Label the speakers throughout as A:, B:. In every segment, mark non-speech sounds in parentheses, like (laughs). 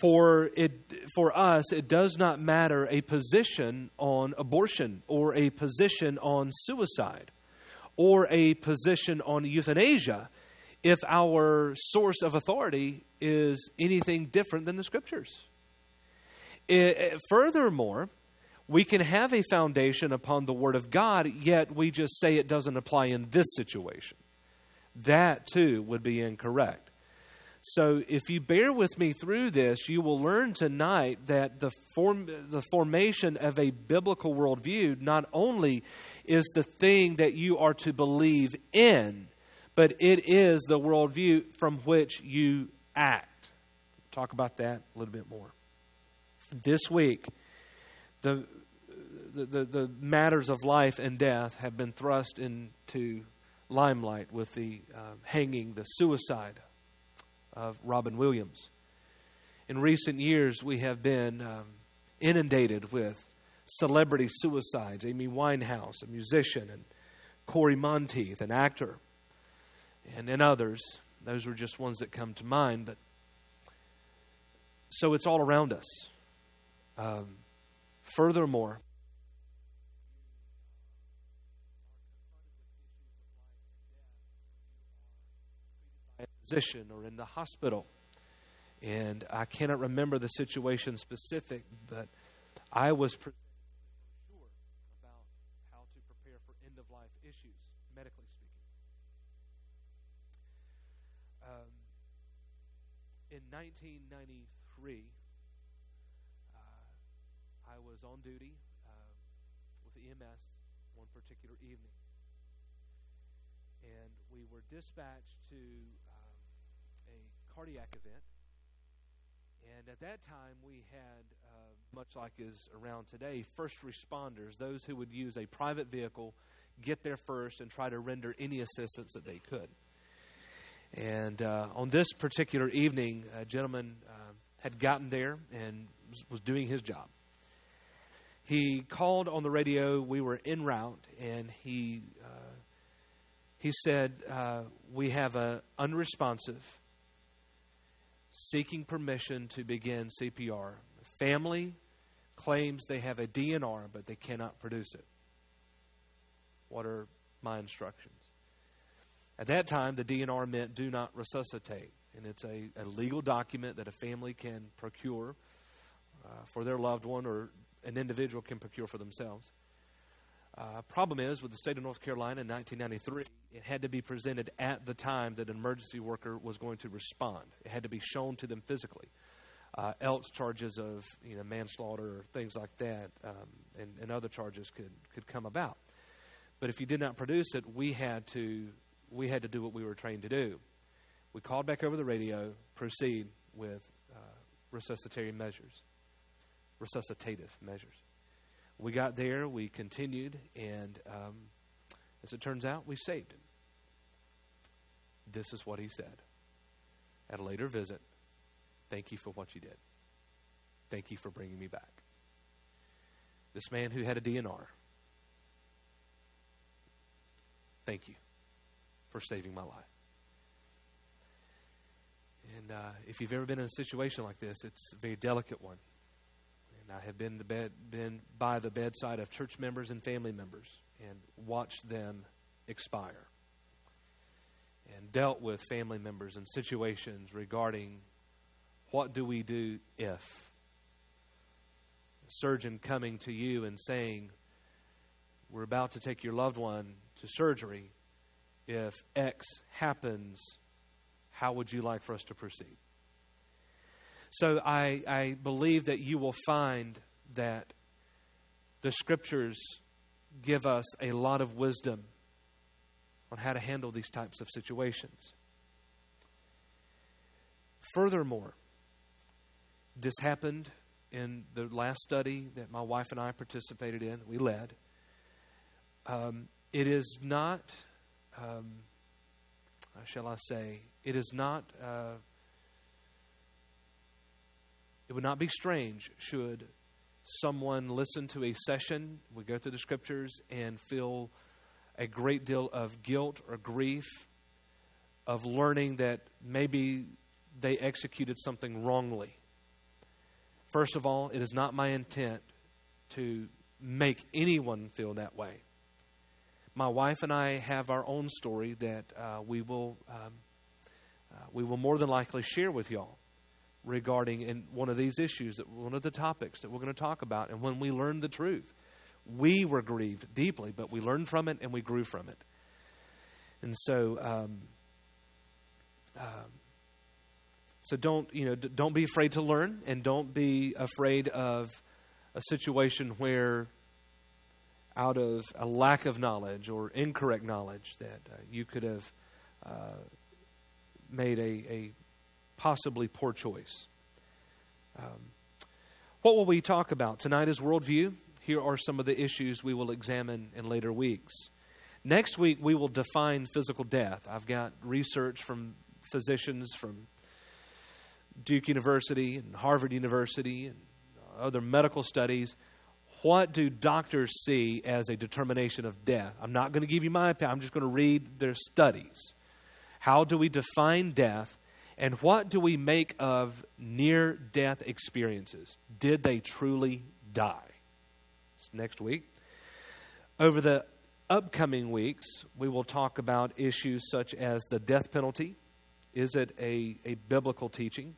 A: For, it, for us, it does not matter a position on abortion or a position on suicide or a position on euthanasia if our source of authority is anything different than the scriptures. It, eh, furthermore, we can have a foundation upon the Word of God, yet we just say it doesn't apply in this situation. That too would be incorrect. So, if you bear with me through this, you will learn tonight that the, form, the formation of a biblical worldview not only is the thing that you are to believe in, but it is the worldview from which you act. Talk about that a little bit more. This week, the, the, the, the matters of life and death have been thrust into limelight with the uh, hanging, the suicide of Robin Williams. In recent years, we have been um, inundated with celebrity suicides. Amy Winehouse, a musician, and Cory Monteith, an actor, and, and others. Those were just ones that come to mind. But so it's all around us. Um, furthermore, physician or in the hospital. And I cannot remember the situation specific, but I was sure about how to prepare for end of life issues, medically speaking. Um, in 1993, uh, I was on duty uh, with EMS one particular evening. And we were dispatched to cardiac event. And at that time, we had, uh, much like is around today, first responders, those who would use a private vehicle, get there first, and try to render any assistance that they could. And uh, on this particular evening, a gentleman uh, had gotten there and was doing his job. He called on the radio. We were en route, and he uh, he said, uh, "We have an unresponsive." Seeking permission to begin CPR. The family claims they have a DNR, but they cannot produce it. What are my instructions? At that time, the DNR meant do not resuscitate, and it's a, a legal document that a family can procure uh, for their loved one or an individual can procure for themselves. Uh, problem is, with the state of North Carolina in 1993, it had to be presented at the time that an emergency worker was going to respond. It had to be shown to them physically. Uh, else, charges of you know manslaughter or things like that, um, and, and other charges could could come about. But if you did not produce it, we had to we had to do what we were trained to do. We called back over the radio, proceed with uh, resuscitative measures, resuscitative measures we got there, we continued, and um, as it turns out, we saved him. This is what he said at a later visit Thank you for what you did. Thank you for bringing me back. This man who had a DNR, thank you for saving my life. And uh, if you've ever been in a situation like this, it's a very delicate one. I have been, the bed, been by the bedside of church members and family members and watched them expire. And dealt with family members and situations regarding what do we do if? A surgeon coming to you and saying, We're about to take your loved one to surgery. If X happens, how would you like for us to proceed? So I, I believe that you will find that the scriptures give us a lot of wisdom on how to handle these types of situations. Furthermore, this happened in the last study that my wife and I participated in, we led. Um, it is not, um, shall I say, it is not uh, it would not be strange should someone listen to a session, we go through the scriptures, and feel a great deal of guilt or grief of learning that maybe they executed something wrongly First of all, it is not my intent to make anyone feel that way. My wife and I have our own story that uh, we will um, uh, we will more than likely share with y'all regarding in one of these issues that one of the topics that we're going to talk about. And when we learned the truth, we were grieved deeply, but we learned from it and we grew from it. And so, um, um, so don't you know? Don't be afraid to learn, and don't be afraid of a situation where, out of a lack of knowledge or incorrect knowledge, that uh, you could have uh, made a, a, possibly poor choice. Um, what will we talk about tonight? Is worldview. Here are some of the issues we will examine in later weeks. Next week, we will define physical death. I've got research from physicians from Duke University and Harvard University and other medical studies. What do doctors see as a determination of death? I'm not going to give you my opinion, I'm just going to read their studies. How do we define death? And what do we make of near death experiences? Did they truly die? It's next week. Over the upcoming weeks, we will talk about issues such as the death penalty. Is it a, a biblical teaching?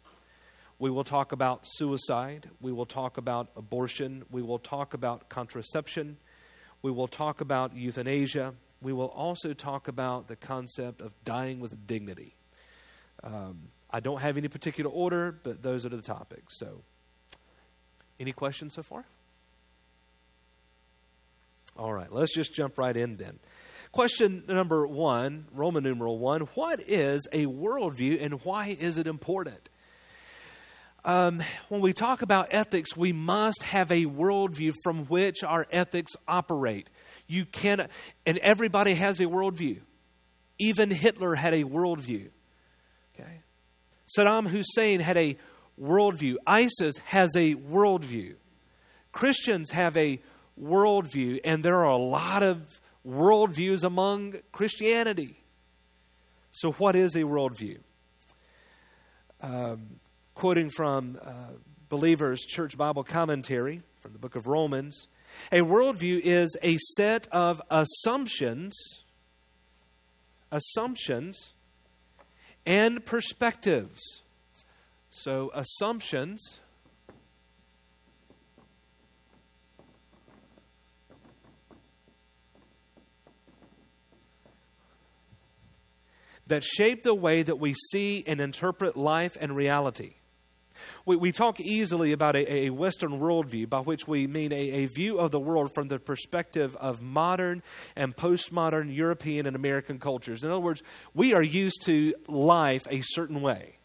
A: We will talk about suicide. We will talk about abortion. We will talk about contraception. We will talk about euthanasia we will also talk about the concept of dying with dignity. Um, I don't have any particular order, but those are the topics. So, any questions so far? All right, let's just jump right in then. Question number one, Roman numeral one What is a worldview and why is it important? Um, when we talk about ethics, we must have a worldview from which our ethics operate. You cannot, and everybody has a worldview. Even Hitler had a worldview. Okay? Saddam Hussein had a worldview. ISIS has a worldview. Christians have a worldview, and there are a lot of worldviews among Christianity. So, what is a worldview? Um, quoting from uh, Believers Church Bible Commentary from the book of Romans, a worldview is a set of assumptions, assumptions, and perspectives. So, assumptions. That shape the way that we see and interpret life and reality. We, we talk easily about a, a Western worldview, by which we mean a, a view of the world from the perspective of modern and postmodern European and American cultures. In other words, we are used to life a certain way.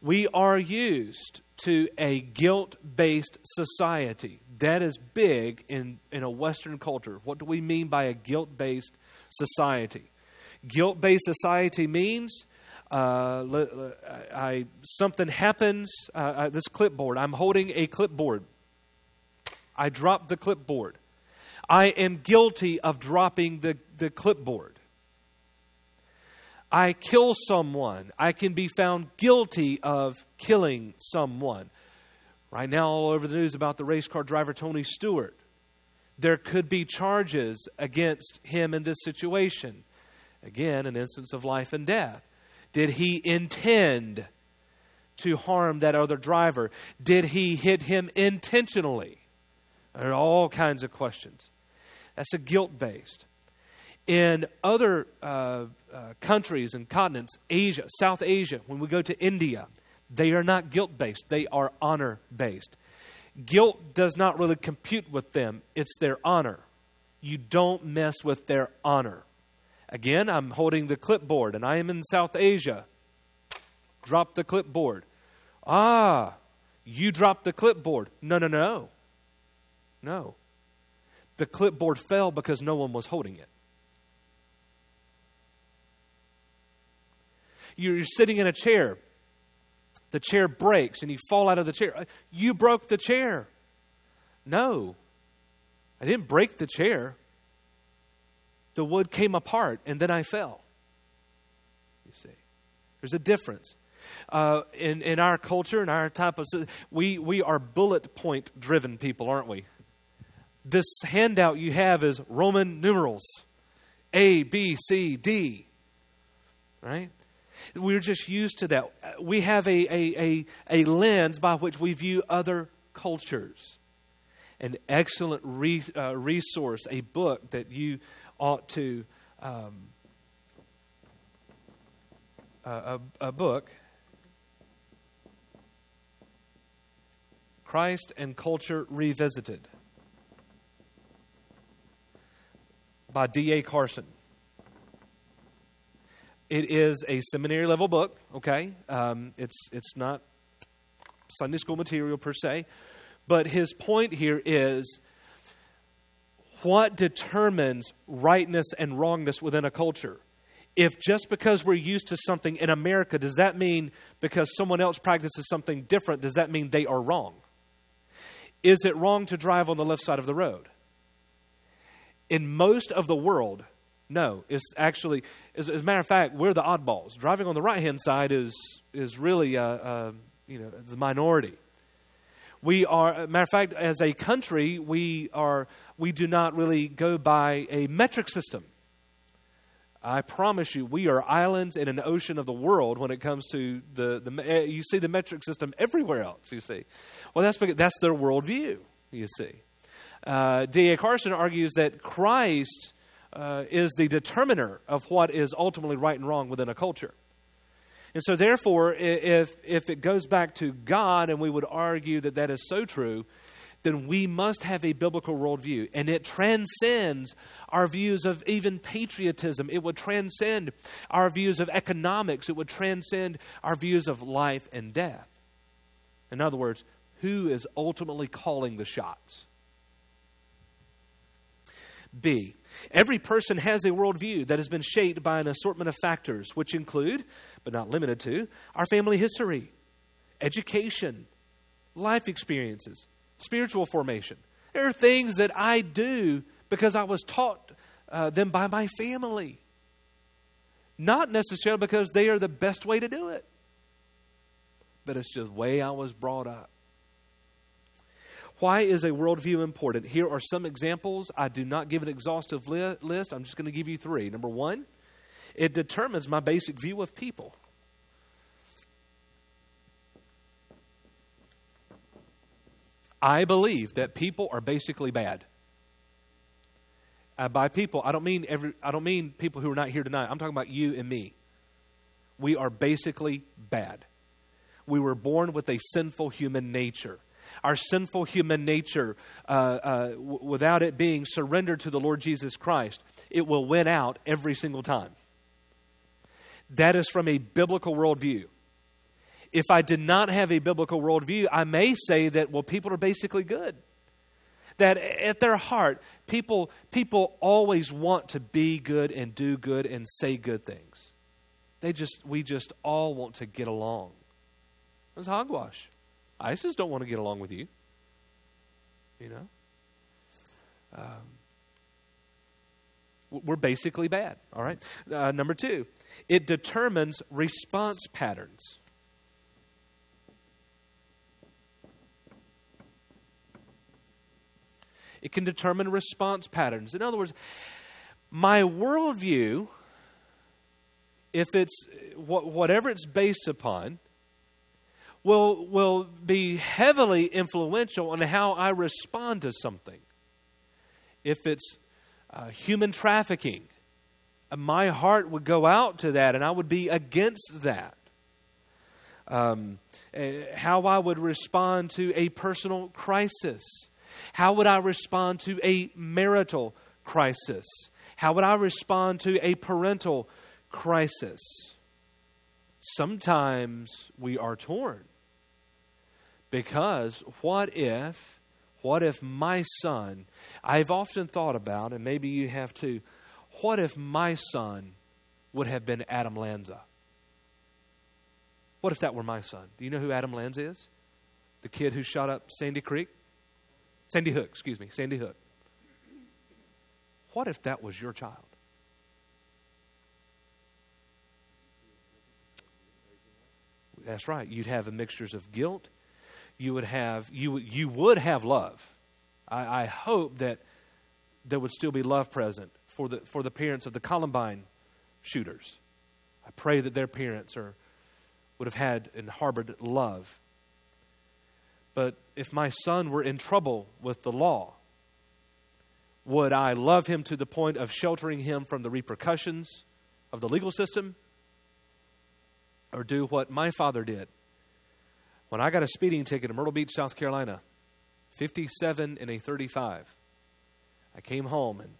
A: We are used to a guilt based society. That is big in, in a Western culture. What do we mean by a guilt based society? Guilt based society means uh, I, something happens. Uh, this clipboard, I'm holding a clipboard. I drop the clipboard. I am guilty of dropping the, the clipboard. I kill someone. I can be found guilty of killing someone. Right now, all over the news about the race car driver Tony Stewart. There could be charges against him in this situation. Again, an instance of life and death. Did he intend to harm that other driver? Did he hit him intentionally? There are all kinds of questions. That's a guilt based. In other uh, uh, countries and continents, Asia, South Asia, when we go to India, they are not guilt based, they are honor based. Guilt does not really compute with them, it's their honor. You don't mess with their honor. Again, I'm holding the clipboard and I am in South Asia. Drop the clipboard. Ah, you dropped the clipboard. No, no, no. No. The clipboard fell because no one was holding it. You're sitting in a chair. The chair breaks and you fall out of the chair. You broke the chair. No, I didn't break the chair the wood came apart and then I fell. You see, there's a difference. Uh, in, in our culture, in our type of, we, we are bullet point driven people, aren't we? This handout you have is Roman numerals A, B, C, D. Right? We're just used to that. We have a, a, a, a lens by which we view other cultures. An excellent re, uh, resource, a book that you ought to, um, a, a book, Christ and Culture Revisited by D.A. Carson. It is a seminary level book, okay? Um, it's, it's not Sunday school material per se. But his point here is what determines rightness and wrongness within a culture? If just because we're used to something in America, does that mean because someone else practices something different, does that mean they are wrong? Is it wrong to drive on the left side of the road? In most of the world, no, it's actually, as, as, a matter of fact, we're the oddballs. Driving on the right hand side is is really, uh, uh, you know, the minority. We are, matter of fact, as a country, we are we do not really go by a metric system. I promise you, we are islands in an ocean of the world when it comes to the, the eh, you see the metric system everywhere else. You see, well, that's that's their worldview. You see, uh, D. A. Carson argues that Christ uh, is the determiner of what is ultimately right and wrong within a culture. And so, therefore, if, if it goes back to God, and we would argue that that is so true, then we must have a biblical worldview. And it transcends our views of even patriotism. It would transcend our views of economics. It would transcend our views of life and death. In other words, who is ultimately calling the shots? B. Every person has a worldview that has been shaped by an assortment of factors, which include, but not limited to, our family history, education, life experiences, spiritual formation. There are things that I do because I was taught uh, them by my family, not necessarily because they are the best way to do it, but it's just the way I was brought up. Why is a worldview important? Here are some examples. I do not give an exhaustive li- list. I'm just going to give you three. Number one, it determines my basic view of people. I believe that people are basically bad. Uh, by people, I don't mean every. I don't mean people who are not here tonight. I'm talking about you and me. We are basically bad. We were born with a sinful human nature our sinful human nature, uh, uh, w- without it being surrendered to the Lord Jesus Christ, it will win out every single time. That is from a biblical worldview. If I did not have a biblical worldview, I may say that, well, people are basically good. That at their heart, people, people always want to be good and do good and say good things. They just, we just all want to get along. It's hogwash. ISIS don't want to get along with you. You know? Um, we're basically bad, all right? Uh, number two, it determines response patterns. It can determine response patterns. In other words, my worldview, if it's whatever it's based upon, will, will be heavily influential on how I respond to something. If it's uh, human trafficking, uh, my heart would go out to that and I would be against that. Um, uh, how I would respond to a personal crisis. How would I respond to a marital crisis? How would I respond to a parental crisis? Sometimes we are torn. Because what if, what if my son, I've often thought about, and maybe you have too, what if my son would have been Adam Lanza? What if that were my son? Do you know who Adam Lanza is? The kid who shot up Sandy Creek? Sandy Hook, excuse me, Sandy Hook. What if that was your child? That's right. You'd have a mixtures of guilt. You would have you you would have love. I, I hope that there would still be love present for the for the parents of the Columbine shooters. I pray that their parents are would have had and harbored love. But if my son were in trouble with the law, would I love him to the point of sheltering him from the repercussions of the legal system? Or do what my father did? When I got a speeding ticket in Myrtle Beach, South Carolina, 57 and a 35, I came home and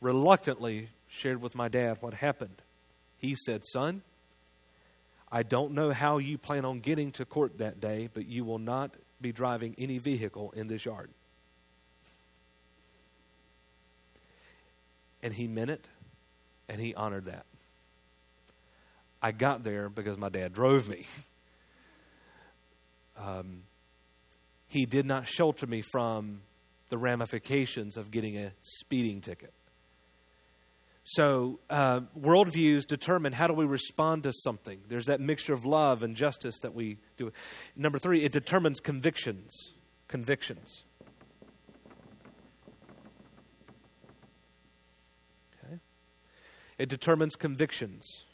A: reluctantly shared with my dad what happened. He said, Son, I don't know how you plan on getting to court that day, but you will not be driving any vehicle in this yard. And he meant it, and he honored that. I got there because my dad drove me. (laughs) Um, he did not shelter me from the ramifications of getting a speeding ticket. So, uh, worldviews determine how do we respond to something. There's that mixture of love and justice that we do. Number three, it determines convictions. Convictions. Okay. It determines convictions.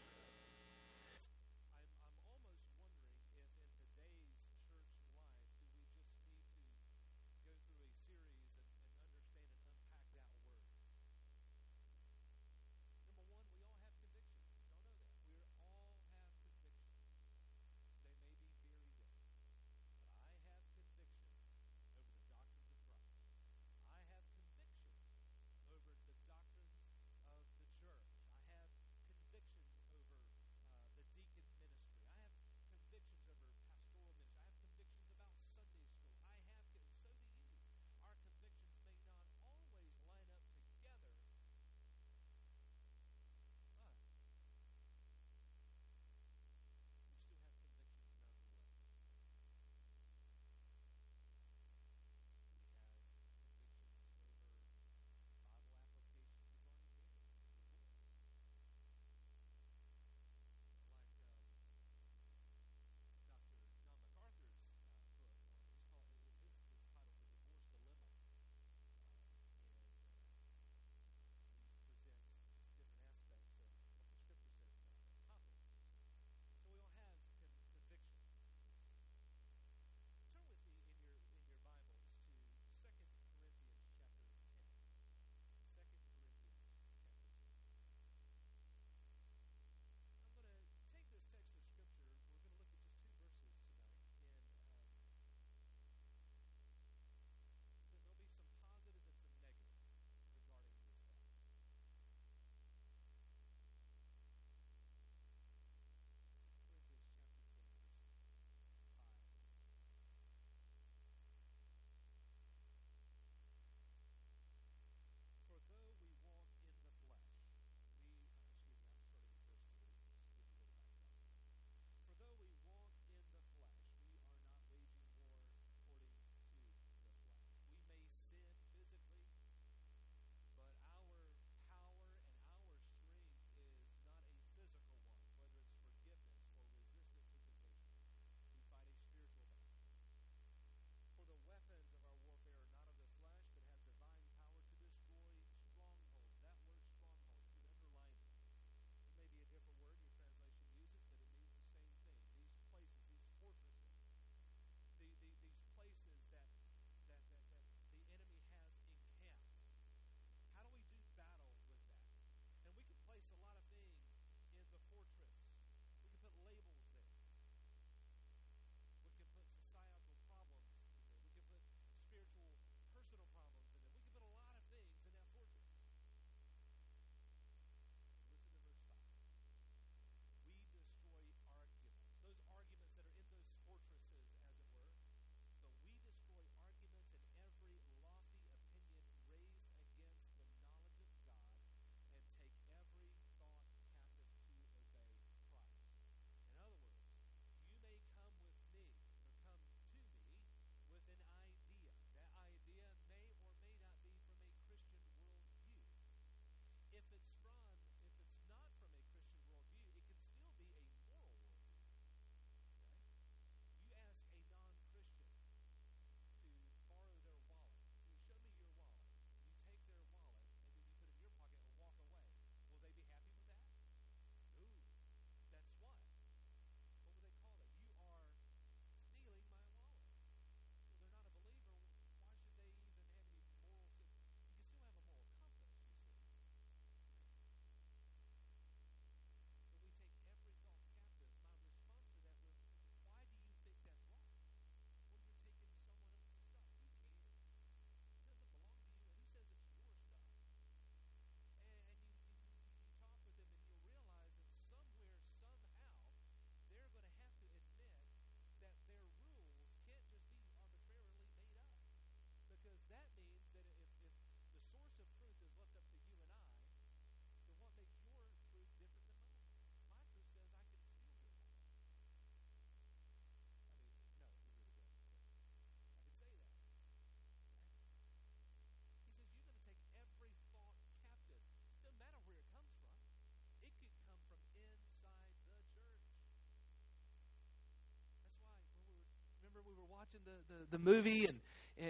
A: Watching the, the, the movie and,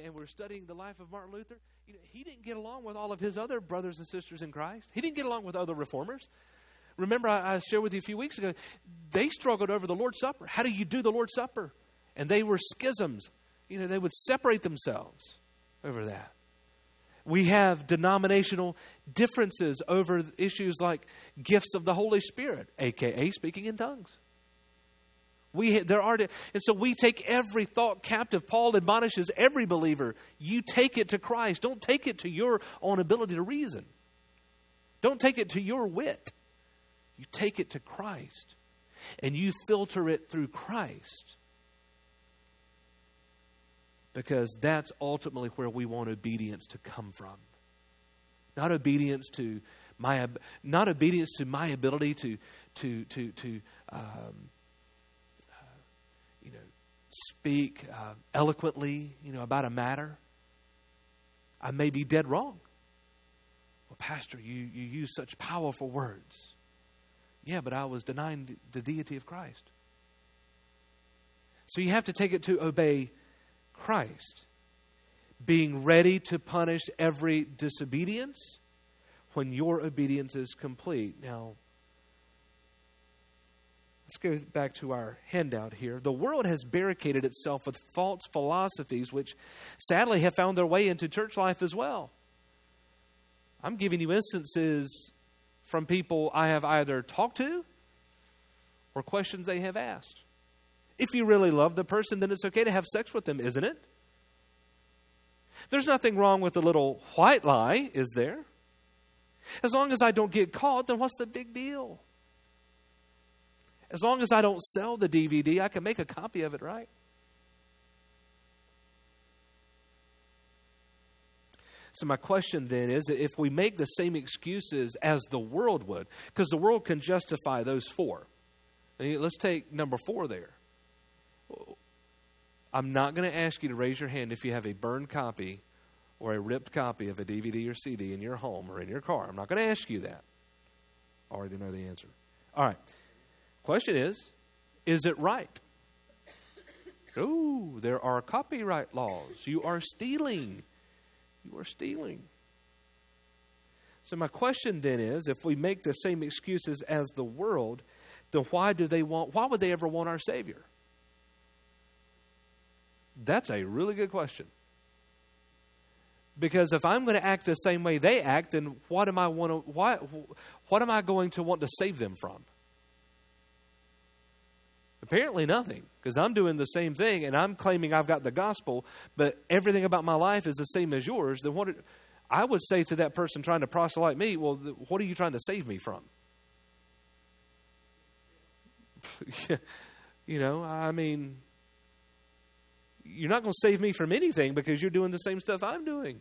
A: and we're studying the life of Martin Luther, you know, he didn't get along with all of his other brothers and sisters in Christ. He didn't get along with other reformers. Remember, I, I shared with you a few weeks ago, they struggled over the Lord's Supper. How do you do the Lord's Supper? And they were schisms. You know, they would separate themselves over that. We have denominational differences over issues like gifts of the Holy Spirit, aka speaking in tongues. We, there are, and so we take every thought captive. Paul admonishes every believer you take it to Christ. Don't take it to your own ability to reason. Don't take it to your wit. You take it to Christ and you filter it through Christ. Because that's ultimately where we want obedience to come from. Not obedience to my not obedience to my ability to to to to um, speak uh, eloquently, you know, about a matter, I may be dead wrong. Well, Pastor, you, you use such powerful words. Yeah, but I was denying the deity of Christ. So you have to take it to obey Christ, being ready to punish every disobedience when your obedience is complete. Now, Let's go back to our handout here. The world has barricaded itself with false philosophies, which sadly have found their way into church life as well. I'm giving you instances from people I have either talked to or questions they have asked. If you really love the person, then it's okay to have sex with them, isn't it? There's nothing wrong with a little white lie, is there? As long as I don't get caught, then what's the big deal? As long as I don't sell the DVD, I can make a copy of it, right? So, my question then is if we make the same excuses as the world would, because the world can justify those four. Let's take number four there. I'm not going to ask you to raise your hand if you have a burned copy or a ripped copy of a DVD or CD in your home or in your car. I'm not going to ask you that. I already know the answer. All right. Question is, is it right? Oh, there are copyright laws. You are stealing. You are stealing. So, my question then is if we make the same excuses as the world, then why do they want, why would they ever want our Savior? That's a really good question. Because if I'm going to act the same way they act, then what am I want to, why, what am I going to want to save them from? Apparently, nothing, because I'm doing the same thing and I'm claiming I've got the gospel, but everything about my life is the same as yours. Then what? I would say to that person trying to proselyte me, well, what are you trying to save me from? (laughs) you know, I mean, you're not going to save me from anything because you're doing the same stuff I'm doing.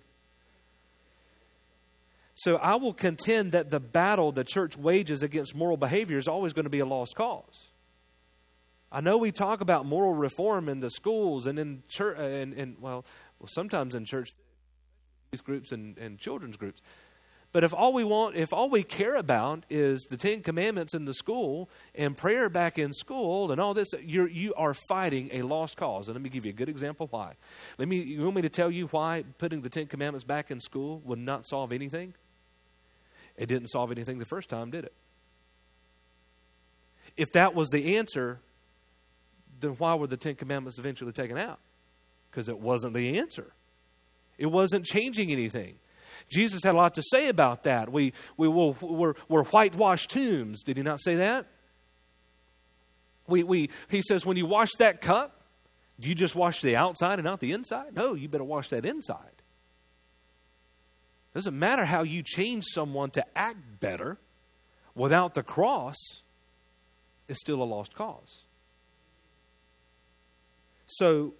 A: So I will contend that the battle the church wages against moral behavior is always going to be a lost cause. I know we talk about moral reform in the schools and in church, uh, and, and well, well, sometimes in church groups and, and children's groups. But if all we want, if all we care about is the Ten Commandments in the school and prayer back in school and all this, you're, you are fighting a lost cause. And let me give you a good example why. Let me, you want me to tell you why putting the Ten Commandments back in school would not solve anything? It didn't solve anything the first time, did it? If that was the answer, then why were the Ten Commandments eventually taken out? Because it wasn't the answer. It wasn't changing anything. Jesus had a lot to say about that. We, we will, we're, we're whitewashed tombs. Did he not say that? We, we, he says, when you wash that cup, do you just wash the outside and not the inside? No, you better wash that inside. Doesn't matter how you change someone to act better without the cross, it's still a lost cause. So,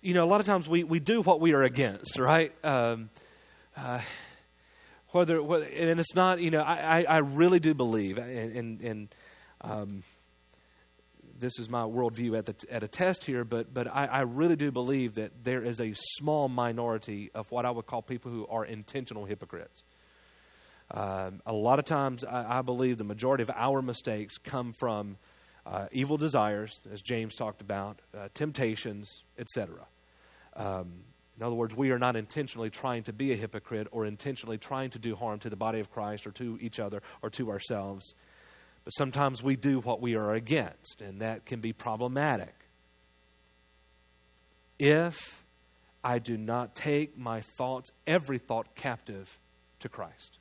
A: you know, a lot of times we, we do what we are against, right? Um, uh, whether, and it's not, you know, I, I really do believe, and, and, and um, this is my worldview at, the, at a test here, but, but I, I, really do believe that there is a small minority of what I would call people who are intentional hypocrites. Um, a lot of times, I, I, believe the majority of our mistakes come from uh, evil desires, as James talked about, uh, temptations, etc. Um, in other words, we are not intentionally trying to be a hypocrite or intentionally trying to do harm to the body of Christ or to each other or to ourselves. But sometimes we do what we are against, and that can be problematic. If I do not take my thoughts, every thought, captive to Christ.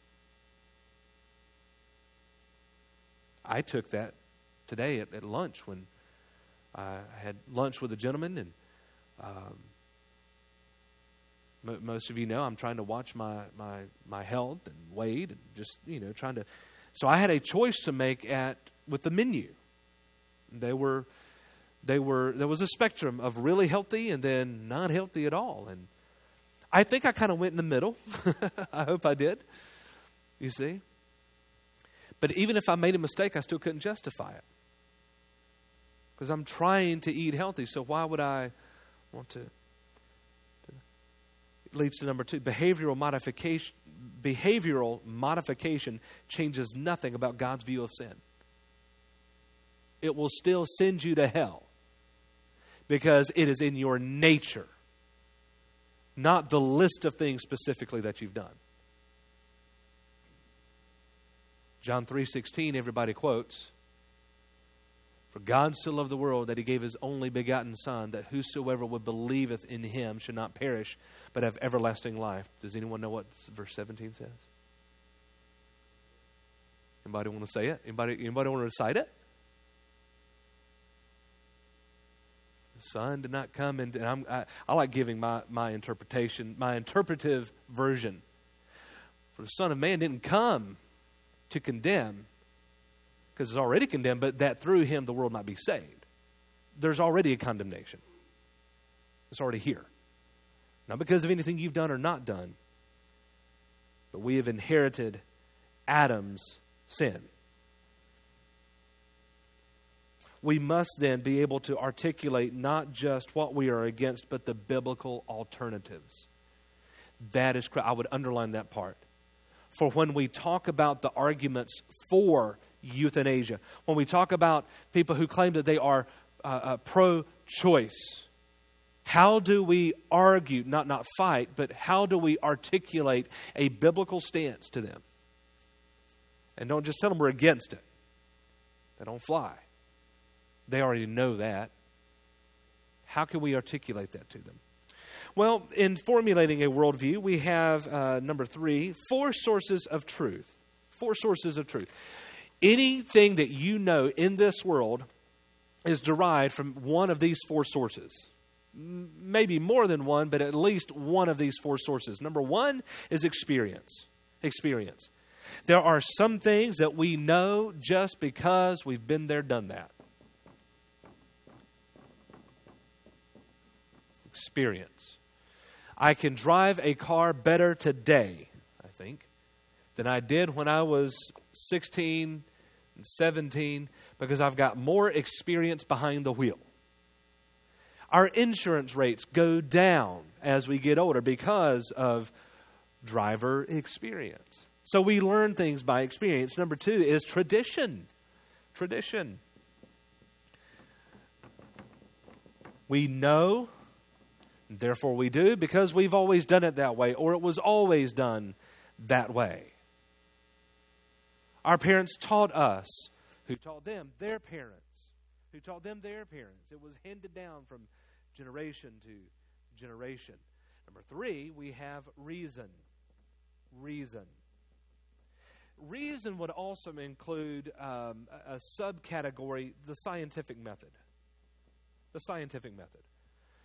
A: I took that today at, at lunch when I had lunch with a gentleman, and um, m- most of you know I'm trying to watch my, my, my health and weight and just, you know, trying to. So I had a choice to make at with the menu. They were, they were, there was a spectrum of really healthy and then not healthy at all. And I think I kind of went in the middle. (laughs) I hope I did. You see? But even if I made a mistake, I still couldn't justify it. Because I'm trying to eat healthy, so why would I want to? It leads to number two behavioral modification. Behavioral modification changes nothing about God's view of sin. It will still send you to hell because it is in your nature, not the list of things specifically that you've done. John 3:16 everybody quotes For God so loved the world that he gave his only begotten son that whosoever would believeth in him should not perish but have everlasting life. Does anyone know what verse 17 says? Anybody want to say it? Anybody anybody want to recite it? The Son did not come and, and I, I like giving my, my interpretation, my interpretive version. For the Son of Man didn't come to condemn, because it's already condemned, but that through him the world might be saved. There's already a condemnation. It's already here. Not because of anything you've done or not done, but we have inherited Adam's sin. We must then be able to articulate not just what we are against, but the biblical alternatives. That is, I would underline that part for when we talk about the arguments for euthanasia, when we talk about people who claim that they are uh, uh, pro choice. How do we argue, not, not fight, but how do we articulate a biblical stance to them? And don't just tell them we're against it. They don't fly. They already know that. How can we articulate that to them? Well, in formulating a worldview, we have uh, number three four sources of truth. Four sources of truth. Anything that you know in this world is derived from one of these four sources. Maybe more than one, but at least one of these four sources. Number one is experience. Experience. There are some things that we know just because we've been there, done that. Experience. I can drive a car better today, I think, than I did when I was 16 and 17 because I've got more experience behind the wheel. Our insurance rates go down as we get older because of driver experience. So we learn things by experience. Number two is tradition. Tradition. We know Therefore, we do because we've always done it that way, or it was always done that way. Our parents taught us, who taught them their parents, who taught them their parents. It was handed down from generation to generation. Number three, we have reason. Reason. Reason would also include um, a subcategory, the scientific method. The scientific method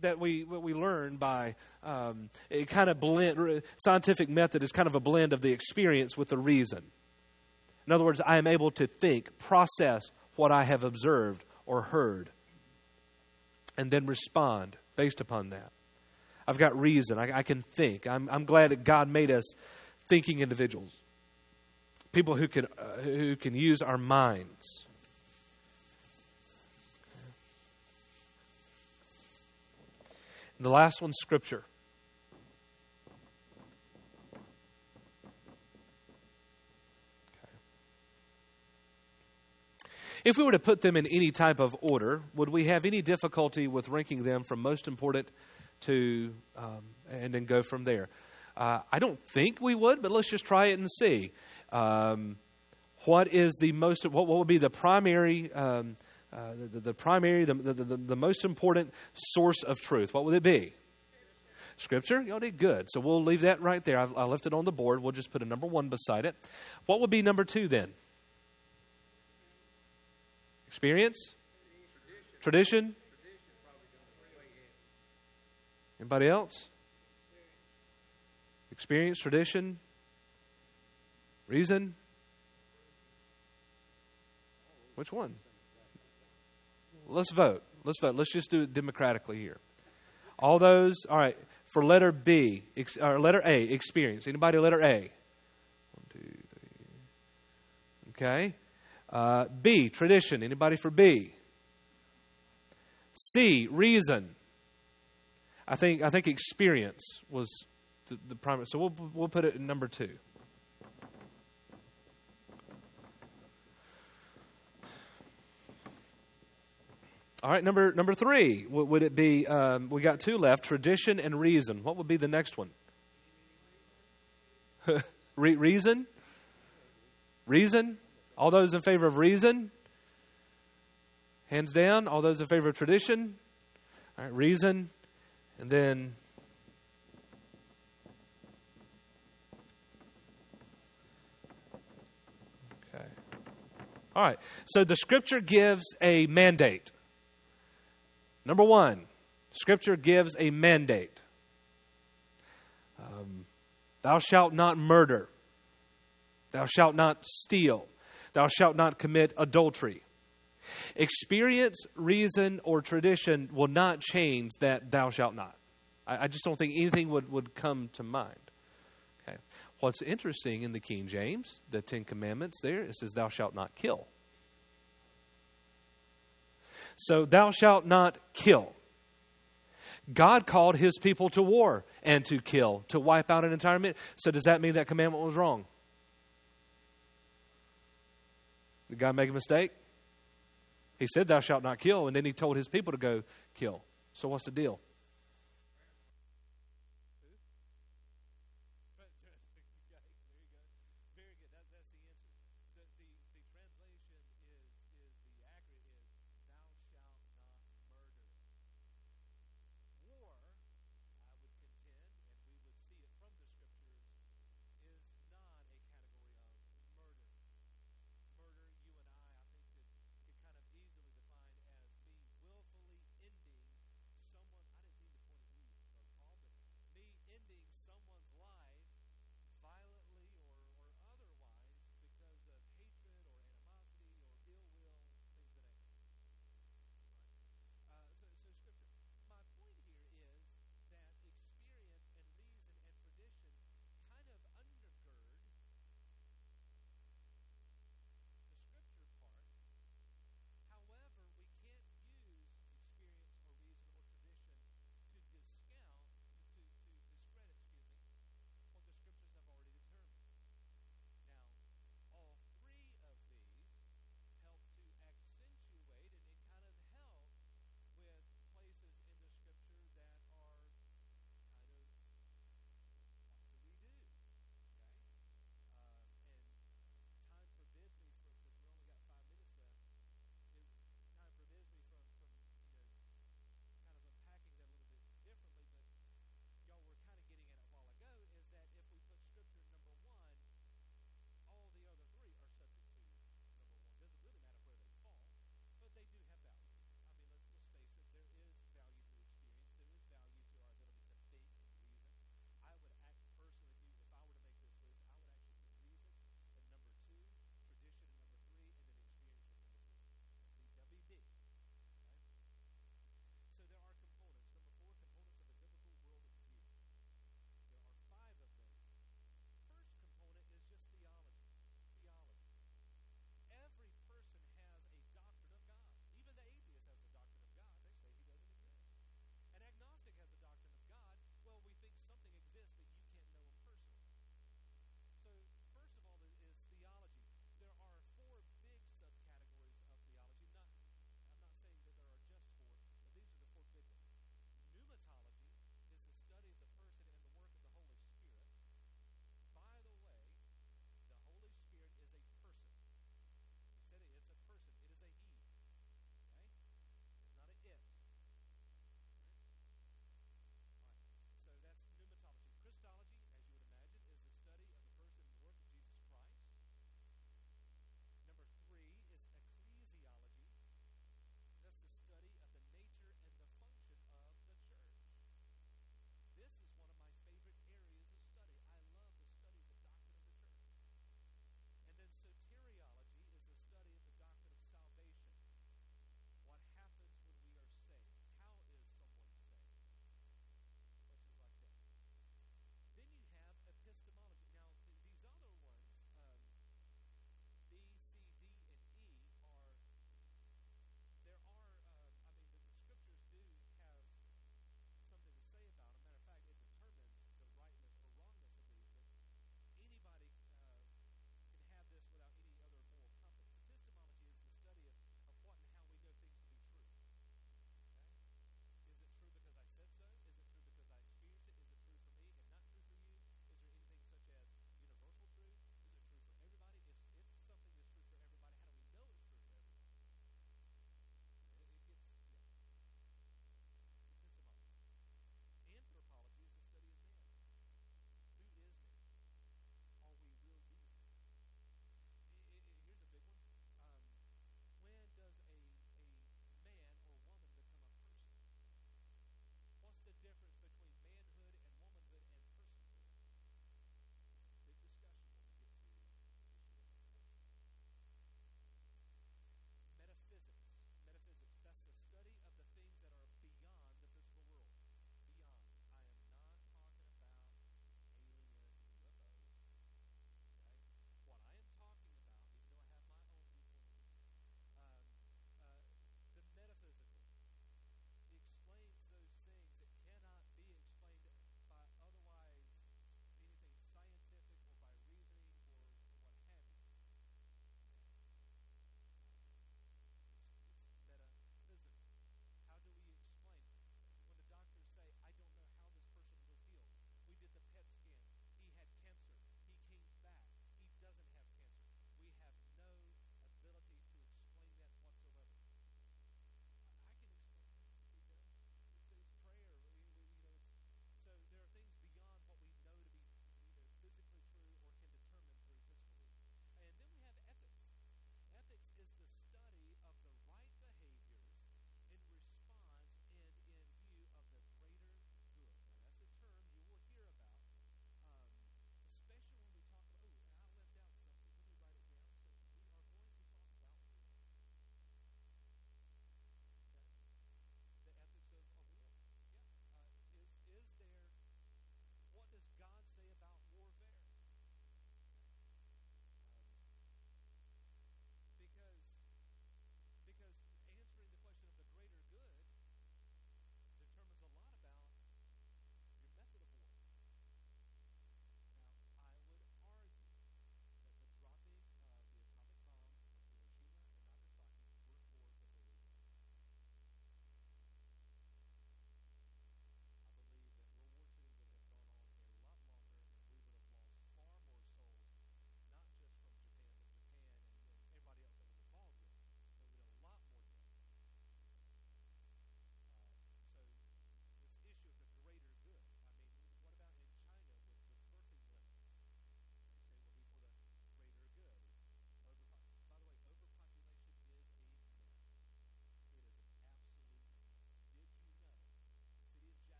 A: that we what we learn by um, a kind of blend. Scientific method is kind of a blend of the experience with the reason. In other words, I am able to think, process what I have observed or heard, and then respond based upon that. I've got reason. I, I can think. I'm, I'm glad that God made us thinking individuals, people who can uh, who can use our minds. The last one's Scripture. If we were to put them in any type of order, would we have any difficulty with ranking them from most important to, um, and then go from there? Uh, I don't think we would, but let's just try it and see. Um, what is the most, what, what would be the primary, um, uh, the, the, primary, the, the, the, most important source of truth? What would it be? Scripture? Y'all did good. So we'll leave that right there. I, I left it on the board. We'll just put a number one beside it. What would be number two then? Experience? Tradition? Anybody else? Experience, tradition, reason? Which one? Let's vote. Let's vote. Let's just do it democratically here. All those, all right, for letter B, or letter A, experience. Anybody letter A? One, two, three. Okay. Uh, B, tradition. Anybody for B? C, reason. I think I think experience was the, the primary. So we'll we'll put it in number two. All right, number number three. Would it be? Um, we got two left: tradition and reason. What would be the next one? (laughs) Re- reason. Reason. All those in favor of reason. Hands down. All those in favor of tradition. All right, reason, and then. Okay. All right. So the scripture gives a mandate. Number one, Scripture gives a mandate um, Thou shalt not murder, thou shalt not steal, thou shalt not commit adultery. Experience, reason, or tradition will not change that thou shalt not. I, I just don't think anything would, would come to mind. Okay. What's interesting in the King James, the Ten Commandments there, it says, Thou shalt not kill. So, thou shalt not kill. God called his people to war and to kill, to wipe out an entire minute. So, does that mean that commandment was wrong? Did God make a mistake? He said, Thou shalt not kill, and then he told his people to go kill. So, what's the deal?